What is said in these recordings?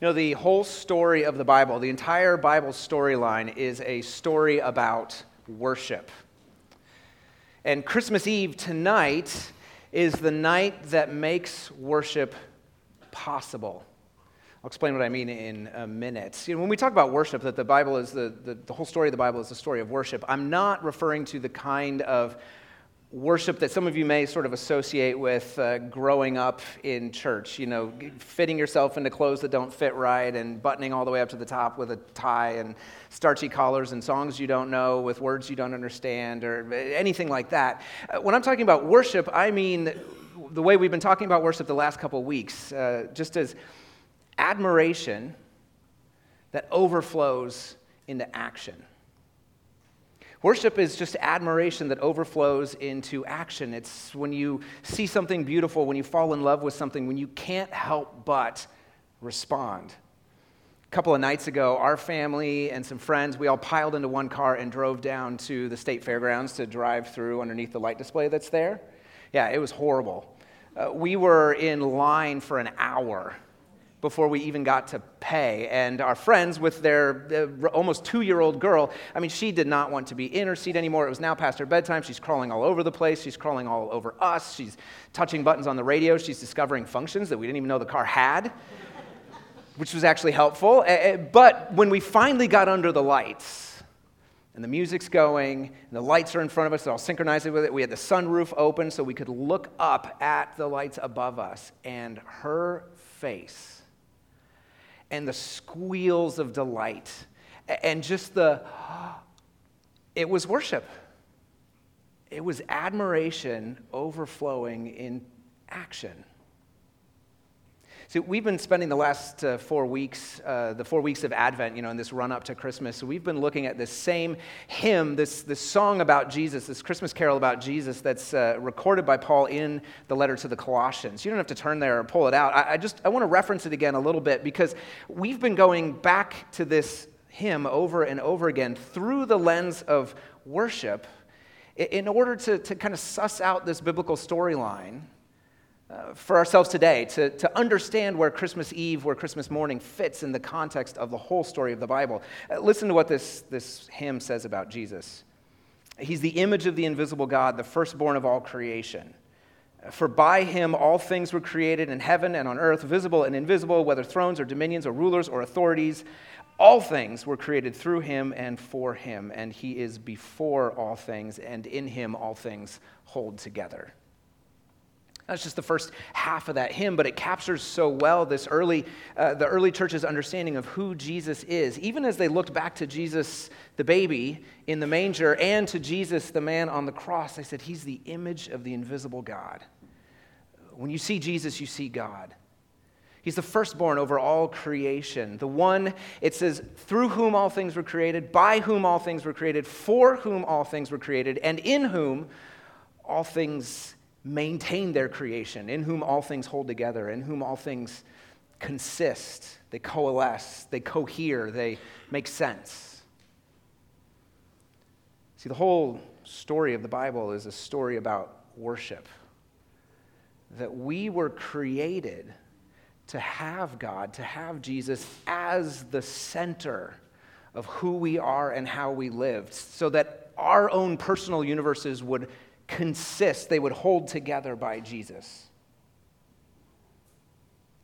You know, the whole story of the Bible, the entire Bible storyline, is a story about worship. And Christmas Eve tonight is the night that makes worship possible. I'll explain what I mean in a minute. You know, when we talk about worship, that the Bible is the, the, the whole story of the Bible is the story of worship, I'm not referring to the kind of worship that some of you may sort of associate with uh, growing up in church, you know, fitting yourself into clothes that don't fit right and buttoning all the way up to the top with a tie and starchy collars and songs you don't know with words you don't understand or anything like that. Uh, when I'm talking about worship, I mean the way we've been talking about worship the last couple weeks, uh, just as admiration that overflows into action. Worship is just admiration that overflows into action. It's when you see something beautiful, when you fall in love with something, when you can't help but respond. A couple of nights ago, our family and some friends, we all piled into one car and drove down to the state fairgrounds to drive through underneath the light display that's there. Yeah, it was horrible. Uh, we were in line for an hour before we even got to pay. And our friends, with their almost two year old girl, I mean, she did not want to be in her seat anymore. It was now past her bedtime. She's crawling all over the place. She's crawling all over us. She's touching buttons on the radio. She's discovering functions that we didn't even know the car had, which was actually helpful. But when we finally got under the lights, and the music's going, and the lights are in front of us, they're all synchronized with it. We had the sunroof open so we could look up at the lights above us, and her face and the squeals of delight and just the, it was worship. It was admiration overflowing in action. So we've been spending the last uh, four weeks, uh, the four weeks of Advent, you know, in this run up to Christmas. So we've been looking at this same hymn, this, this song about Jesus, this Christmas carol about Jesus that's uh, recorded by Paul in the letter to the Colossians. You don't have to turn there or pull it out. I, I just, I want to reference it again a little bit because we've been going back to this hymn over and over again through the lens of worship in order to, to kind of suss out this biblical storyline uh, for ourselves today to, to understand where Christmas Eve, where Christmas morning fits in the context of the whole story of the Bible. Uh, listen to what this, this hymn says about Jesus. He's the image of the invisible God, the firstborn of all creation. For by him all things were created in heaven and on earth, visible and invisible, whether thrones or dominions or rulers or authorities. All things were created through him and for him, and he is before all things, and in him all things hold together. That's just the first half of that hymn, but it captures so well this early, uh, the early church's understanding of who Jesus is. Even as they looked back to Jesus, the baby in the manger, and to Jesus, the man on the cross, they said, He's the image of the invisible God. When you see Jesus, you see God. He's the firstborn over all creation. The one, it says, through whom all things were created, by whom all things were created, for whom all things were created, and in whom all things maintain their creation, in whom all things hold together, in whom all things consist, they coalesce, they cohere, they make sense. See, the whole story of the Bible is a story about worship. That we were created to have God, to have Jesus as the center of who we are and how we lived, so that our own personal universes would consist, they would hold together by Jesus.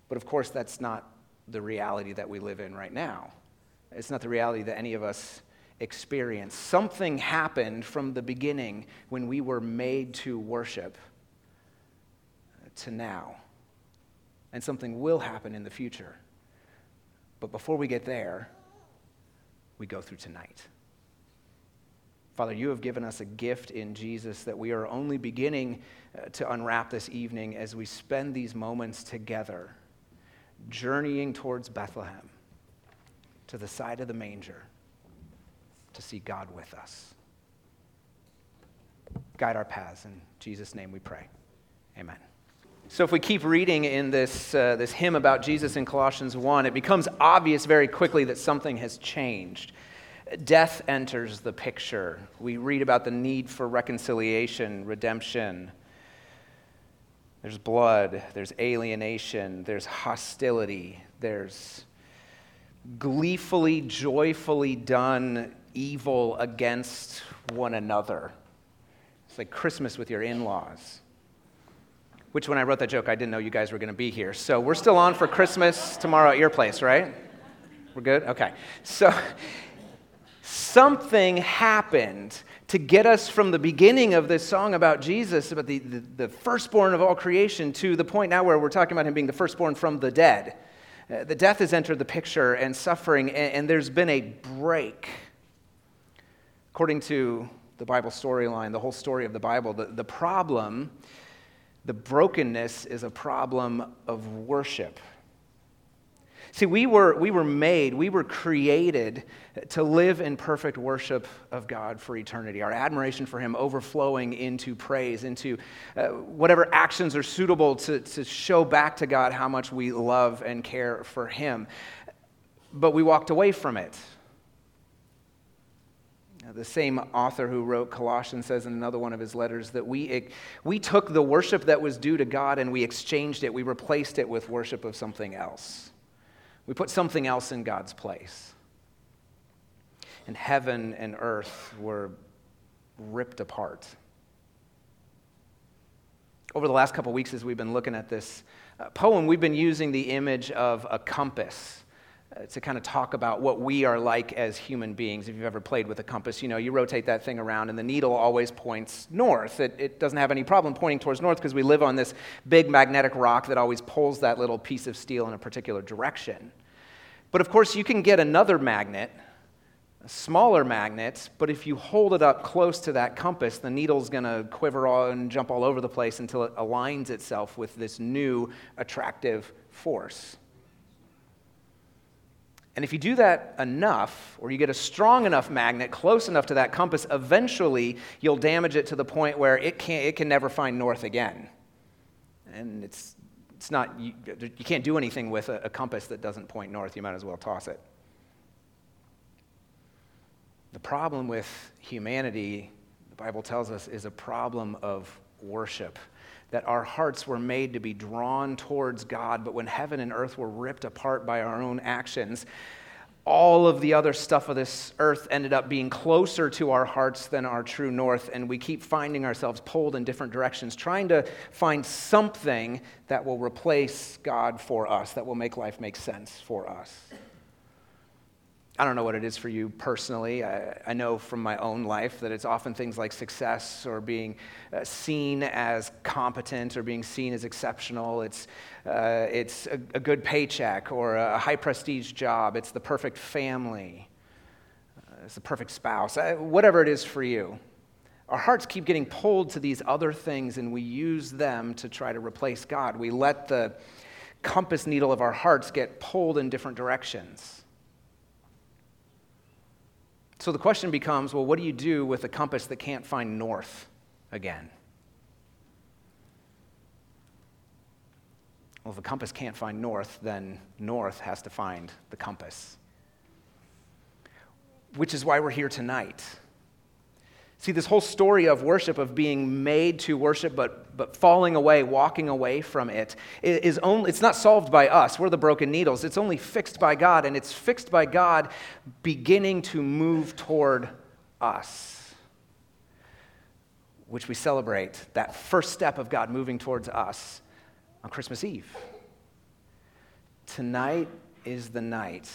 But of course, that's not the reality that we live in right now. It's not the reality that any of us experience. Something happened from the beginning when we were made to worship to now. And something will happen in the future. But before we get there, we go through tonight. Father, you have given us a gift in Jesus that we are only beginning uh, to unwrap this evening as we spend these moments together, journeying towards Bethlehem, to the side of the manger, to see God with us. Guide our paths. In Jesus' name we pray. Amen. So, if we keep reading in this, uh, this hymn about Jesus in Colossians 1, it becomes obvious very quickly that something has changed. Death enters the picture. We read about the need for reconciliation, redemption. There's blood, there's alienation, there's hostility, there's gleefully, joyfully done evil against one another. It's like Christmas with your in laws. Which, when I wrote that joke, I didn't know you guys were going to be here. So we're still on for Christmas tomorrow at your place, right? We're good? Okay. So something happened to get us from the beginning of this song about Jesus, about the, the, the, firstborn of all creation, to the point now where we're talking about him being the firstborn from the dead. Uh, the death has entered the picture and suffering, and, and there's been a break. According to the Bible storyline, the whole story of the Bible, the, the problem, the brokenness is a problem of worship. See, we were, we were made, we were created to live in perfect worship of God for eternity. Our admiration for Him overflowing into praise, into uh, whatever actions are suitable to, to show back to God how much we love and care for Him. But we walked away from it. The same author who wrote Colossians says in another one of his letters that we, we took the worship that was due to God and we exchanged it, we replaced it with worship of something else. We put something else in God's place. And heaven and earth were ripped apart. Over the last couple weeks, as we've been looking at this uh, poem, we've been using the image of a compass Uh, to kind of talk about what we are like as human beings. If you've ever played with a compass, you know, you rotate that thing around and the needle always points north. It, it doesn't have any problem pointing towards north because we live on this big magnetic rock that always pulls that little piece of steel in a particular direction. But of course, you can get another magnet, a smaller magnet, but if you hold it up close to that compass, the needle's going to quiver and jump all over the place until it aligns itself with this new attractive force. And if you do that enough, or you get a strong enough magnet close enough to that compass, eventually you'll damage it to the point where it, can't, it can never find north again. And it's, it's not, you, you can't do anything with a, a compass that doesn't point north. You might as well toss it. The problem with humanity, the Bible tells us, is a problem of worship that our hearts were made to be drawn towards God, but when heaven and earth were ripped apart by our own actions, all of the other stuff of this earth ended up being closer to our hearts than our true north, and we keep finding ourselves pulled in different directions, trying to find something that will replace God for us, that will make life make sense for us. I don't know what it is for you personally. I, I, know from my own life that it's often things like success or being uh, seen as competent or being seen as exceptional. It's, uh, it's a, a, good paycheck or a high prestige job. It's the perfect family. Uh, it's the perfect spouse. Uh, whatever it is for you. Our hearts keep getting pulled to these other things and we use them to try to replace God. We let the compass needle of our hearts get pulled in different directions. So the question becomes well, what do you do with a compass that can't find north again? Well, if a compass can't find north, then north has to find the compass. Which is why we're here tonight. See, this whole story of worship, of being made to worship, but, but falling away, walking away from it, is only, it's not solved by us. We're the broken needles. It's only fixed by God, and it's fixed by God beginning to move toward us, which we celebrate, that first step of God moving towards us on Christmas Eve. Tonight is the night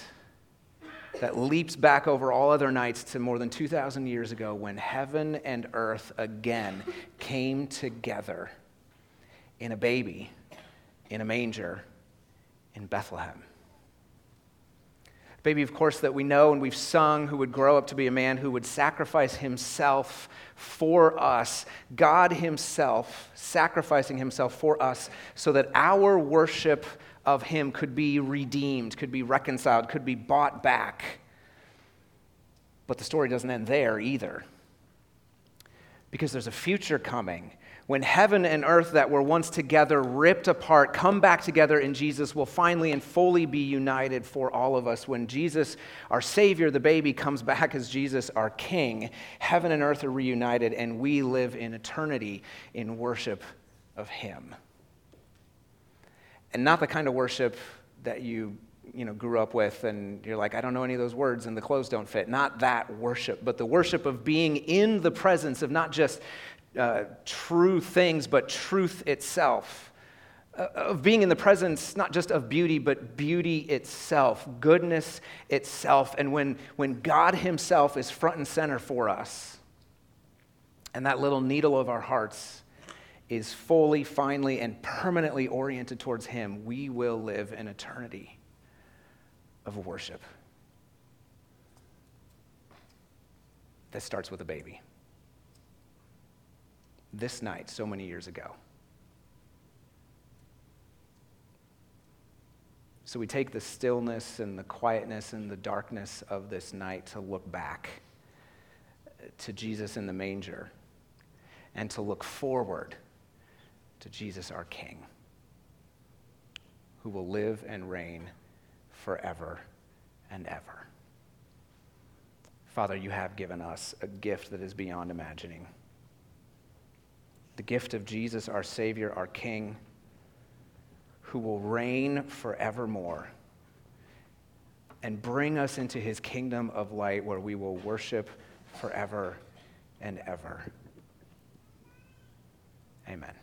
that leaps back over all other nights to more than 2,000 years ago when heaven and earth again came together in a baby in a manger in Bethlehem. Baby, of course, that we know and we've sung, who would grow up to be a man who would sacrifice himself for us. God Himself sacrificing Himself for us so that our worship of him could be redeemed, could be reconciled, could be bought back. But the story doesn't end there either. Because there's a future coming when heaven and earth that were once together, ripped apart, come back together in Jesus, will finally and fully be united for all of us. When Jesus, our Savior, the baby, comes back as Jesus, our King, heaven and earth are reunited, and we live in eternity in worship of Him and not the kind of worship that you you know, grew up with, and you're like, I don't know any of those words, and the clothes don't fit. Not that worship, but the worship of being in the presence of not just uh, true things, but truth itself. Uh, of being in the presence not just of beauty, but beauty itself, goodness itself. And when, when God Himself is front and center for us, and that little needle of our hearts is fully, finally, and permanently oriented towards Him, we will live an eternity of worship that starts with a baby. This night, so many years ago. So we take the stillness and the quietness and the darkness of this night to look back to Jesus in the manger and to look forward to Jesus our King, who will live and reign forever and ever. Father, you have given us a gift that is beyond imagining. The gift of Jesus, our Savior, our King, who will reign forevermore and bring us into his kingdom of light where we will worship forever and ever. Amen.